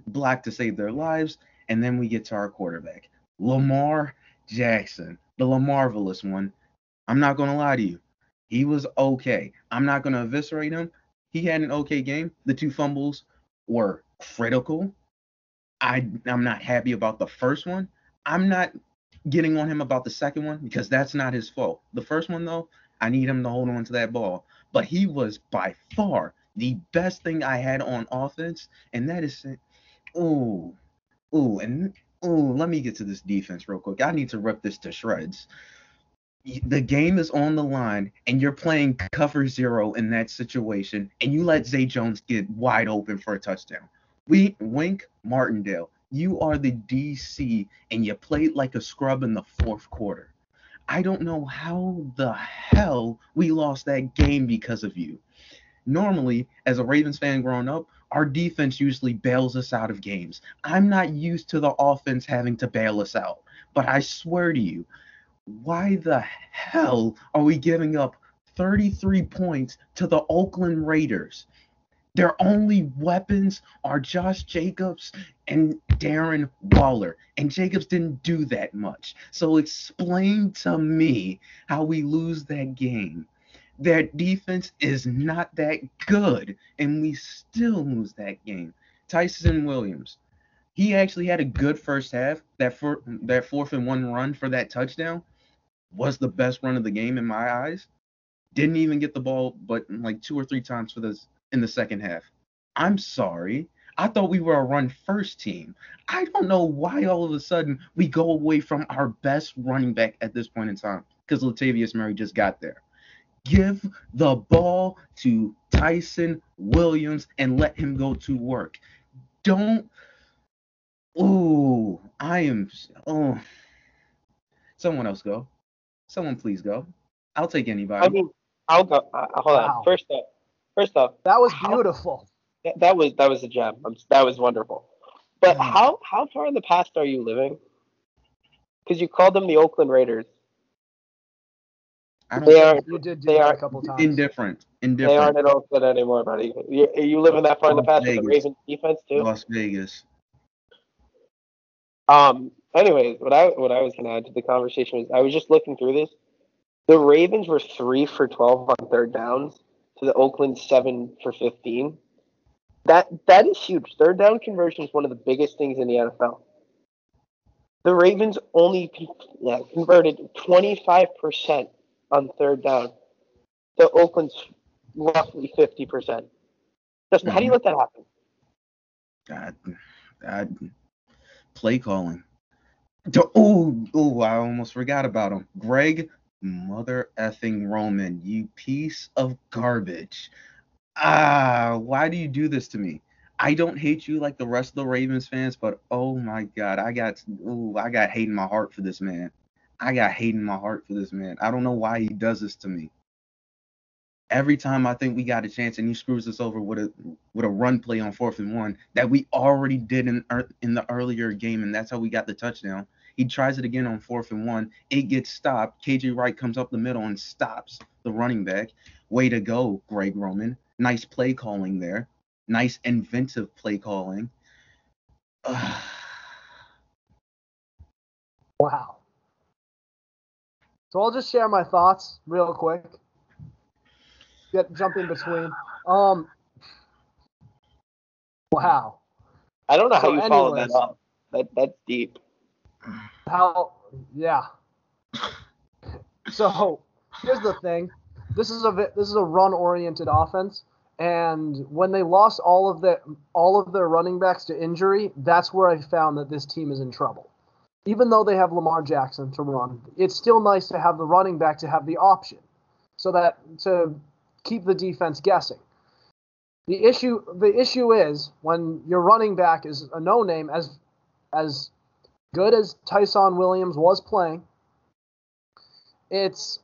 block to save their lives. And then we get to our quarterback, Lamar Jackson, the Lamarvelous one. I'm not to lie to you. He was okay. I'm not to eviscerate him. He had an okay game. The two fumbles were critical. I, I'm not happy about the first one. I'm not getting on him about the second one because that's not his fault. The first one, though, I need him to hold on to that ball. But he was by far the best thing I had on offense, and that is, oh, oh, and oh, let me get to this defense real quick. I need to rip this to shreds. The game is on the line, and you're playing cover zero in that situation, and you let Zay Jones get wide open for a touchdown. We Wink Martindale, you are the DC, and you played like a scrub in the fourth quarter. I don't know how the hell we lost that game because of you. Normally, as a Ravens fan growing up, our defense usually bails us out of games. I'm not used to the offense having to bail us out, but I swear to you, why the hell are we giving up 33 points to the Oakland Raiders? Their only weapons are Josh Jacobs and Darren Waller. And Jacobs didn't do that much. So explain to me how we lose that game. Their defense is not that good, and we still lose that game. Ty'Son Williams, he actually had a good first half. That for, that fourth and one run for that touchdown was the best run of the game in my eyes. Didn't even get the ball, but like two or three times for this in the second half. I'm sorry. I thought we were a run first team. I don't know why all of a sudden we go away from our best running back at this point in time because Latavius Murray just got there. Give the ball to Ty'Son Williams and let him go to work. Don't. Oh, I am. Oh, someone else go. Someone please go. I'll take anybody. I mean, I'll go. Uh, hold wow. on. First up, First off, that was beautiful. How, that, was that was a gem. That was wonderful. But mm. how how far in the past are you living? Because you called them the Oakland Raiders. I don't they are. You did do they are, a couple times. Indifferent. Indifferent. They aren't at Oakland anymore, buddy. You, are you living that far Las in the past Vegas. with the Ravens defense too? Las Vegas. Um. Anyways, what I what I was gonna add to the conversation was I was just looking through this. The Ravens were three for twelve on third downs to the Oakland seven for fifteen. That that is huge. Third down conversion is one of the biggest things in the NFL. The Ravens only yeah, converted 25% on third down. The Oakland's roughly 50%. Justin, how do you let that happen? God, God, play calling. Oh, oh, I almost forgot about him. Greg Mother effing Roman, you piece of garbage. Ah, why do you do this to me? I don't hate you like the rest of the Ravens fans, but oh my god, I got ooh, I got hate in my heart for this man. I got hate in my heart for this man. I don't know why he does this to me. Every time I think we got a chance and he screws us over with a with a run play on fourth and one that we already did in er, in the earlier game, and that's how we got the touchdown. He tries it again on fourth and one. It gets stopped. KJ Wright comes up the middle and stops the running back. Way to go, Greg Roman. Nice play calling there. Nice inventive play calling. wow. So I'll just share my thoughts real quick. Get jump in between. Um. Wow. I don't know how so you anyways, follow that up. That that's deep. How? Yeah. So here's the thing. This is a this is a run-oriented offense, and when they lost all of the all of their running backs to injury, that's where I found that this team is in trouble. Even though they have Lamar Jackson to run, it's still nice to have the running back to have the option, so that to keep the defense guessing. The issue the issue is when your running back is a no name as as good as Ty'Son Williams was playing, it's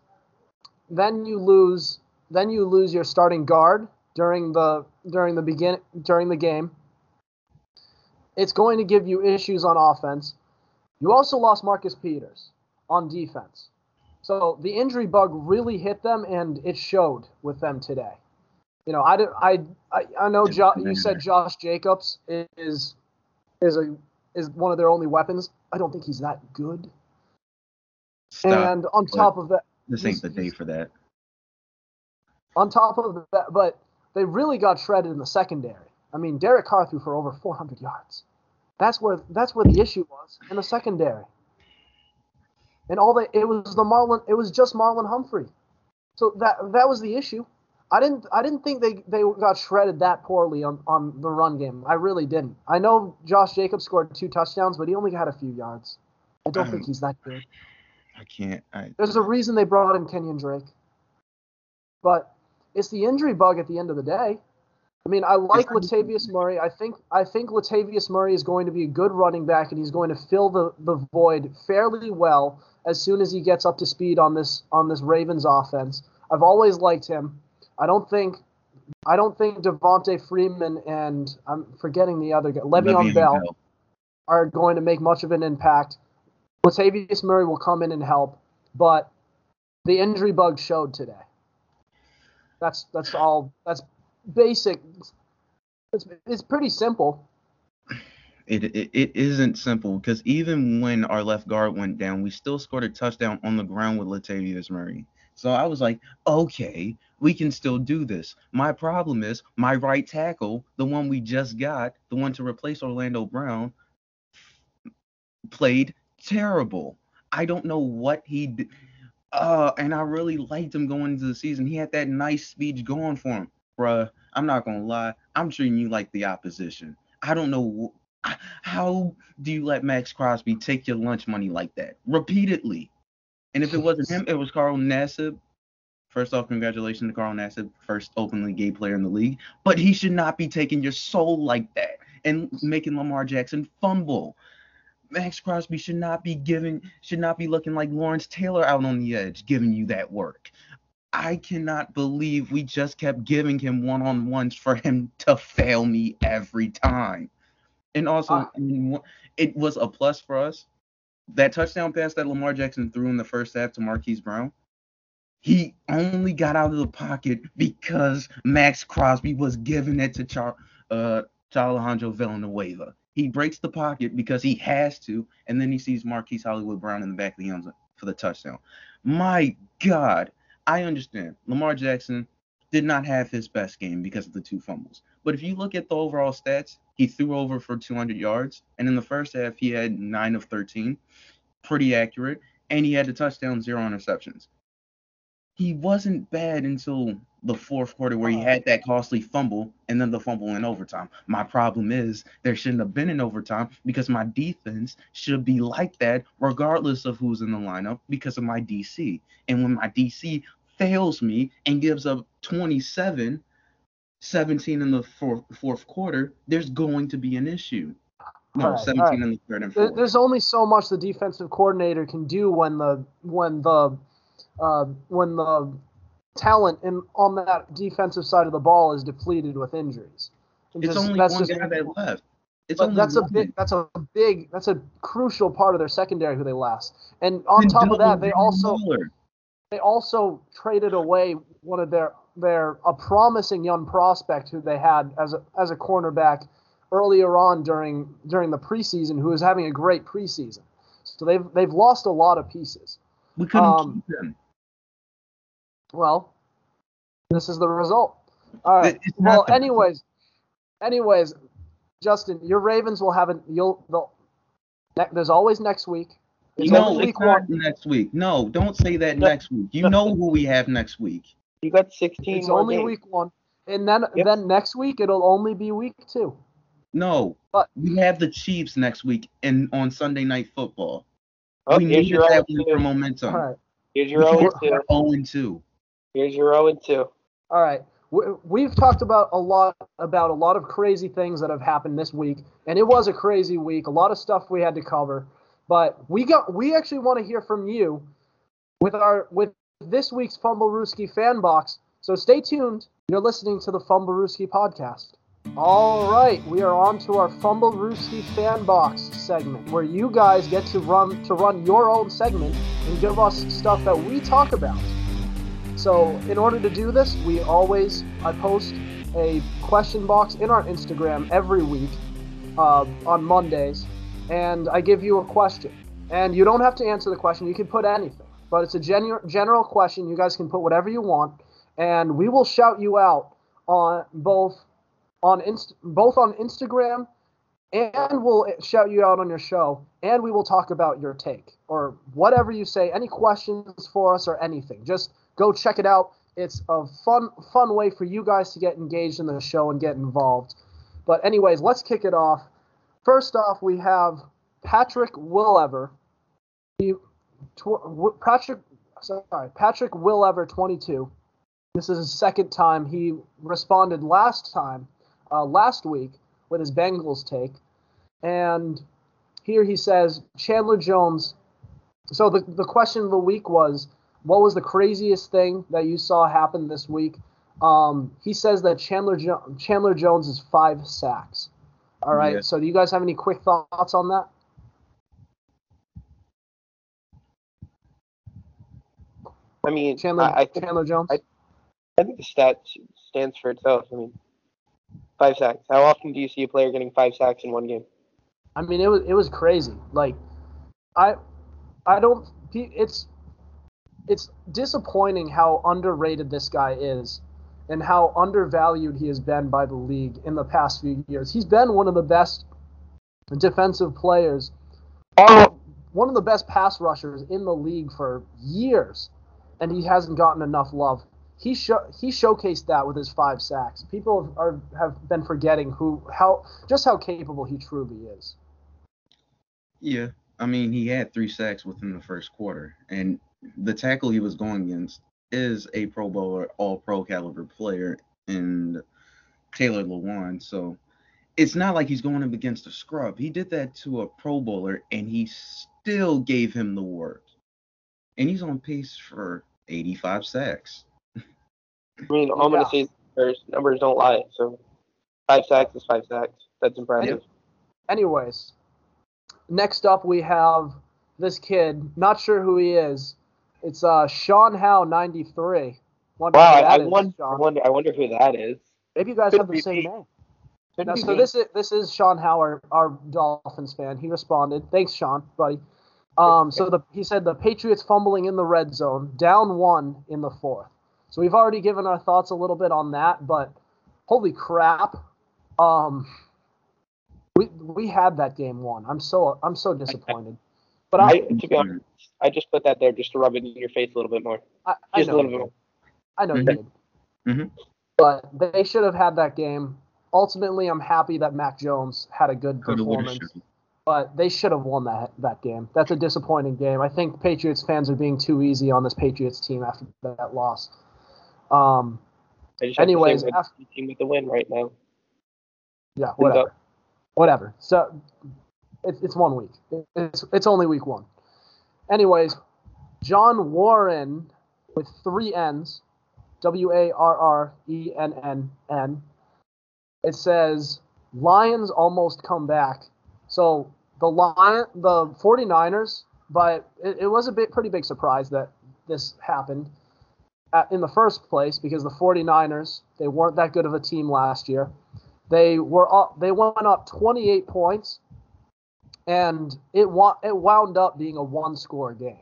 then you lose then you lose your starting guard during the during the begin during the game. It's going to give you issues on offense. You also lost Marcus Peters on defense. So the injury bug really hit them, and it showed with them today. You know, I I I, I know jo- you said Josh Jacobs is is a is one of their only weapons. I don't think he's that good. Stop. And on top of that, this ain't the day for that. On top of that, but they really got shredded in the secondary. I mean, Derek Carr threw for over 400 yards. That's where that's where the issue was in the secondary. And all that it was the Marlon it was just Marlon Humphrey. So that that was the issue. I didn't I didn't think they, they got shredded that poorly on, on the run game. I really didn't. I know Josh Jacobs scored two touchdowns, but he only had a few yards. I don't think he's that good. I can't. I, There's a reason they brought in Kenyan Drake. But it's the injury bug at the end of the day. I mean, I like Latavius Murray. I think I think Latavius Murray is going to be a good running back, and he's going to fill the, the void fairly well as soon as he gets up to speed on this on this Ravens offense. I've always liked him. I don't think I don't think Devonta Freeman and I'm forgetting the other guy, Le'Veon, Bell, Bell, are going to make much of an impact. Latavius Murray will come in and help, but the injury bug showed today. That's that's all. That's basic. It's it's pretty simple. It, it, it isn't simple because even when our left guard went down, we still scored a touchdown on the ground with Latavius Murray. So I was like, okay, we can still do this. My problem is my right tackle, the one we just got, the one to replace Orlando Brown, played terrible. I don't know what he did. Uh, and I really liked him going into the season. He had that nice speech going for him. Bruh, I'm not to lie. I'm treating you like the opposition. I don't know. How do you let Maxx Crosby take your lunch money like that repeatedly? And if it wasn't him, it was Carl Nassib First off, congratulations to Carl Nassib, first openly gay player in the league. But he should not be taking your soul like that and making Lamar Jackson fumble. Maxx Crosby should not be giving, should not be looking like Lawrence Taylor out on the edge, giving you that work. I cannot believe we just kept giving him one on ones for him to fail me every time. And also, uh, I mean, it was a plus for us. That touchdown pass that Lamar Jackson threw in the first half to Marquise Brown, he only got out of the pocket because Maxx Crosby was giving it to Char, uh, Alejandro Villanueva. He breaks the pocket because he has to, and then he sees Marquise Hollywood Brown in the back of the end zone for the touchdown. My God, I understand. Lamar Jackson did not have his best game because of the two fumbles. But if you look at the overall stats, he threw over for 200 yards, and in the first half, he had 9 of 13, pretty accurate, and he had a touchdown, zero interceptions he wasn't bad until the fourth quarter where he had that costly fumble and then the fumble in overtime. My problem is there shouldn't have been an overtime because my defense should be like that regardless of who's in the lineup because of my DC. And when my DC fails me and gives up 27 17 in the fourth, fourth quarter, there's going to be an issue. No, right, 17 all right. in the third and fourth. There's only so much the defensive coordinator can do when the when the uh, when the talent in on that defensive side of the ball is depleted with injuries. And It's just- only that's one just- guy that left. It's only that's a big that's a big that's a crucial part of their secondary who they lost. And on top of that, they also Miller. They also traded away one of their their a promising young prospect who they had as a as a cornerback earlier on during during the preseason who was having a great preseason. So they've they've lost a lot of pieces. we couldn't um, keep him. Well, this is the result. All right. It- it's not Well, the- anyways, anyways, Justin, your Ravens will have an you'll they'll, there's always next week. It's no, only it's not one. next week. No, don't say that No. next week. You know who we have next week. You got 16 It's more only games. week one, and then Yep. then next week it'll only be week two. No, But- we have the Chiefs next week and on Sunday Night Football. Oh, we here's needed your that 0 win for 2. momentum. All right. Here's your 0 2. 0 2. Here's your 0 2. All right. We- We've talked about a lot about a lot of crazy things that have happened this week, and it was a crazy week. A lot of stuff we had to cover, but we got we actually want to hear from you with our with this week's Fumblerooski fan box. So stay tuned. You're listening to the Fumblerooski podcast. All right, we are on to our Fumblerooski fan box segment, where you guys get to run to run your own segment and give us stuff that we talk about. So, in order to do this, we always I post a question box in our Instagram every week uh, on Mondays, and I give you a question. And you don't have to answer the question; you can put anything, but it's a genu- general question. You guys can put whatever you want, and we will shout you out on both on Inst- both on Instagram, and we'll shout you out on your show, and we will talk about your take or whatever you say. Any questions for us or anything? Just go check it out. It's a fun fun way for you guys to get engaged in the show and get involved. But anyways, let's kick it off. First off, we have Patrick Willever. He, tw- Patrick, sorry, Patrick Willever, 22. This is his second time. He responded last time, uh, last week, with his Bengals take, and here he says Chandler Jones. So the the question of the week was, what was the craziest thing that you saw happen this week? Um, he says that Chandler jo- Chandler Jones is five sacks. All right. Yeah. So do you guys have any quick thoughts on that? I mean, Chandler I, I, think, Chandler Jones. I- I think the stat stands for itself. I mean, five sacks. How often do you see a player getting five sacks in one game? I mean, it was it was crazy. Like, I, I don't. It's, it's disappointing how underrated this guy is, and how undervalued he has been by the league in the past few years. He's been one of the best defensive players, one of the best pass rushers in the league for years, and he hasn't gotten enough love. He show, he showcased that with his five sacks. People are have been forgetting who how just how capable he truly is. Yeah, I mean, he had three sacks within the first quarter, and the tackle he was going against is a Pro Bowler, All Pro caliber player in Taylor Lewan. So it's not like he's going up against a scrub. He did that to a Pro Bowler, and he still gave him the work. And he's on pace for 85 sacks. I mean, all I'm gonna say is numbers, numbers don't lie. So five sacks is five sacks. That's impressive. Anyways, next up we have this kid. Not sure who he is. It's uh Sean Howe, 93. Wonder Wow, I, I, is, wonder, I wonder. I wonder who that is. Maybe you guys Could have the same me. name. Now, so me. this is this is Sean Howe, our, our Dolphins fan. He responded. Thanks, Sean, buddy. Um, so the, he said the Patriots fumbling in the red zone, down one in the fourth. So we've already given our thoughts a little bit on that, but holy crap, um, we we had that game won. I'm so I'm so disappointed. But I, I to be honest, I just put that there just to rub it in your face a little bit more. I, I Just a know little bit more. I know you Mhm. did. Mhm. But they should have had that game. Ultimately, I'm happy that Mac Jones had a good Coulda, performance, but they should have won that that game. That's a disappointing game. I think Patriots fans are being too easy on this Patriots team after that loss. Um, I just have to say Anyways, we're af- the team with the win right now. yeah, whatever. whatever. So it's it's one week. It's it's only week one. Anyways, John Warren with three N's, W A R R E N N N. It says Lions almost come back. So the Lion the 49ers, but it, it was a bit pretty big surprise that this happened at, in the first place because the 49ers, they weren't that good of a team last year. They were up. They went up 28 points, and it wa- it wound up being a one-score game.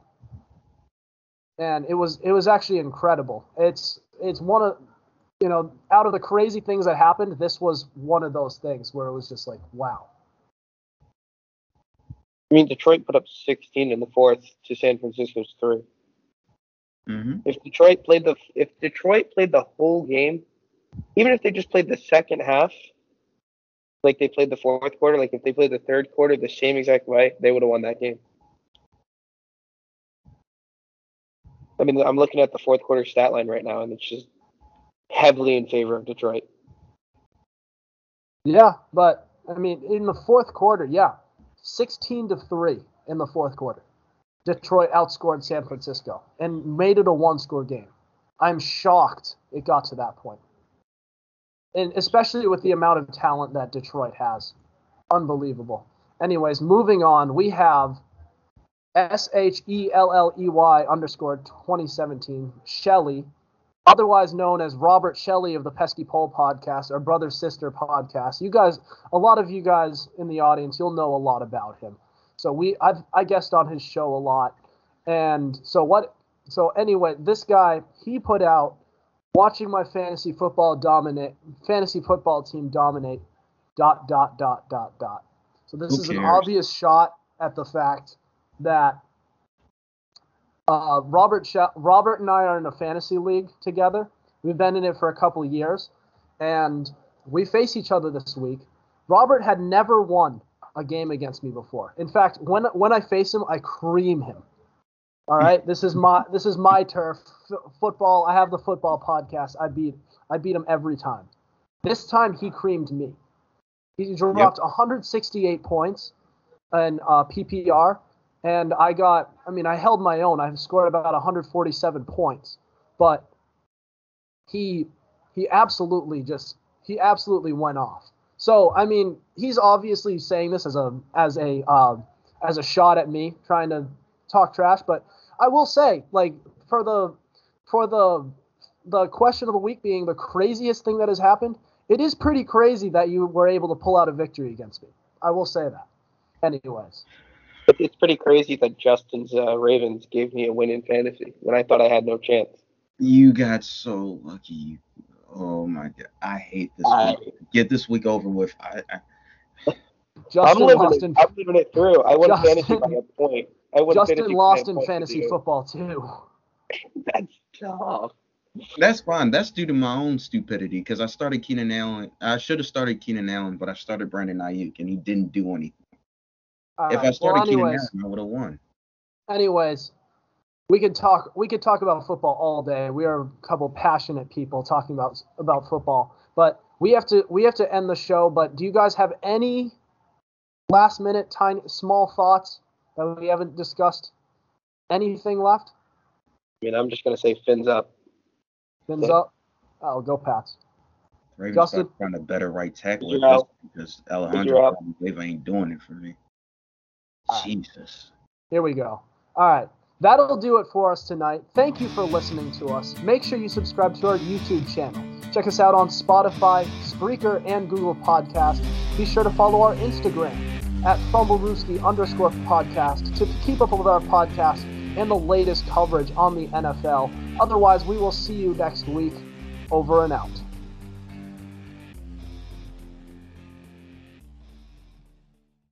And it was it was actually incredible. It's it's one of you know out of the crazy things that happened, this was one of those things where it was just like wow. I mean, Detroit put up 16 in the fourth to San Francisco's three. Mhm. If Detroit played the if Detroit played the whole game, even if they just played the second half, like they played the fourth quarter, like if they played the third quarter the same exact way, they would have won that game. I mean, I'm looking at the fourth quarter stat line right now, and it's just heavily in favor of Detroit. Yeah, but I mean, in the fourth quarter, yeah, 16 to three in the fourth quarter. Detroit outscored San Francisco and made it a one-score game. I'm shocked it got to that point, and especially with the amount of talent that Detroit has, unbelievable. Anyways, moving on, we have S H E L L E Y underscore 2017 Shelley otherwise known as Robert Shelley of the Pesky Pole podcast, our brother sister podcast. You guys, a lot of you guys in the audience, you'll know a lot about him. So we, I've, I guest on his show a lot, and so what? So anyway, this guy he put out watching my fantasy football dominate, fantasy football team dominate, dot dot dot dot dot. So this Who is an obvious shot at the fact that uh, Robert Sh- Robert and I are in a fantasy league together. We've been in it for a couple of years, and we face each other this week. Robert had never won a game against me before. In fact, when when I face him, I cream him. All right, this is my this is my turf. F- football. I have the football podcast. I beat I beat him every time. This time he creamed me. He dropped 168 points in uh, PPR, and I got. I mean, I held my own. I scored about 147 points, but he he absolutely just he absolutely went off. So I mean, he's obviously saying this as a as a uh, as a shot at me, trying to talk trash. But I will say, like for the for the the question of the week being the craziest thing that has happened, it is pretty crazy that you were able to pull out a victory against me. I will say that. Anyways, It's pretty crazy that Justin's uh, Ravens gave me a win in fantasy when I thought I had no chance. You got so lucky. Oh my god, I hate this. I- week. Get this week over with. I, I I'm living, lost it, in I'm living it through. I won Justin- fantasy by a point. I won Justin fantasy lost in fantasy this year. football too. That's tough. That's fine. That's due to my own stupidity because I started Keenan Allen. I should have started Keenan Allen, but I started Brandon Aiyuk and he didn't do anything. All if right, I started well, Keenan Allen, I would have won. anyways, we could talk. We could talk about football all day. We are a couple passionate people talking about about football, but we have to we have to end the show. But do you guys have any last minute, tiny, small thoughts that we haven't discussed? Anything left? I mean, I'm just gonna say fins up. Fins Yeah. up. Oh, go Pats. Ravens Justin? got to find a better right tackle You're at this out. because You're Alejandro out. Dave ain't doing it for me. All right. Jesus. Here we go. All right. That'll do it for us tonight. Thank you for listening to us. Make sure you subscribe to our YouTube channel. Check us out on Spotify, Spreaker, and Google Podcast. Be sure to follow our Instagram at FumbleRooski underscore podcast to keep up with our podcast and the latest coverage on the NFL. Otherwise, we will see you next week. Over and out.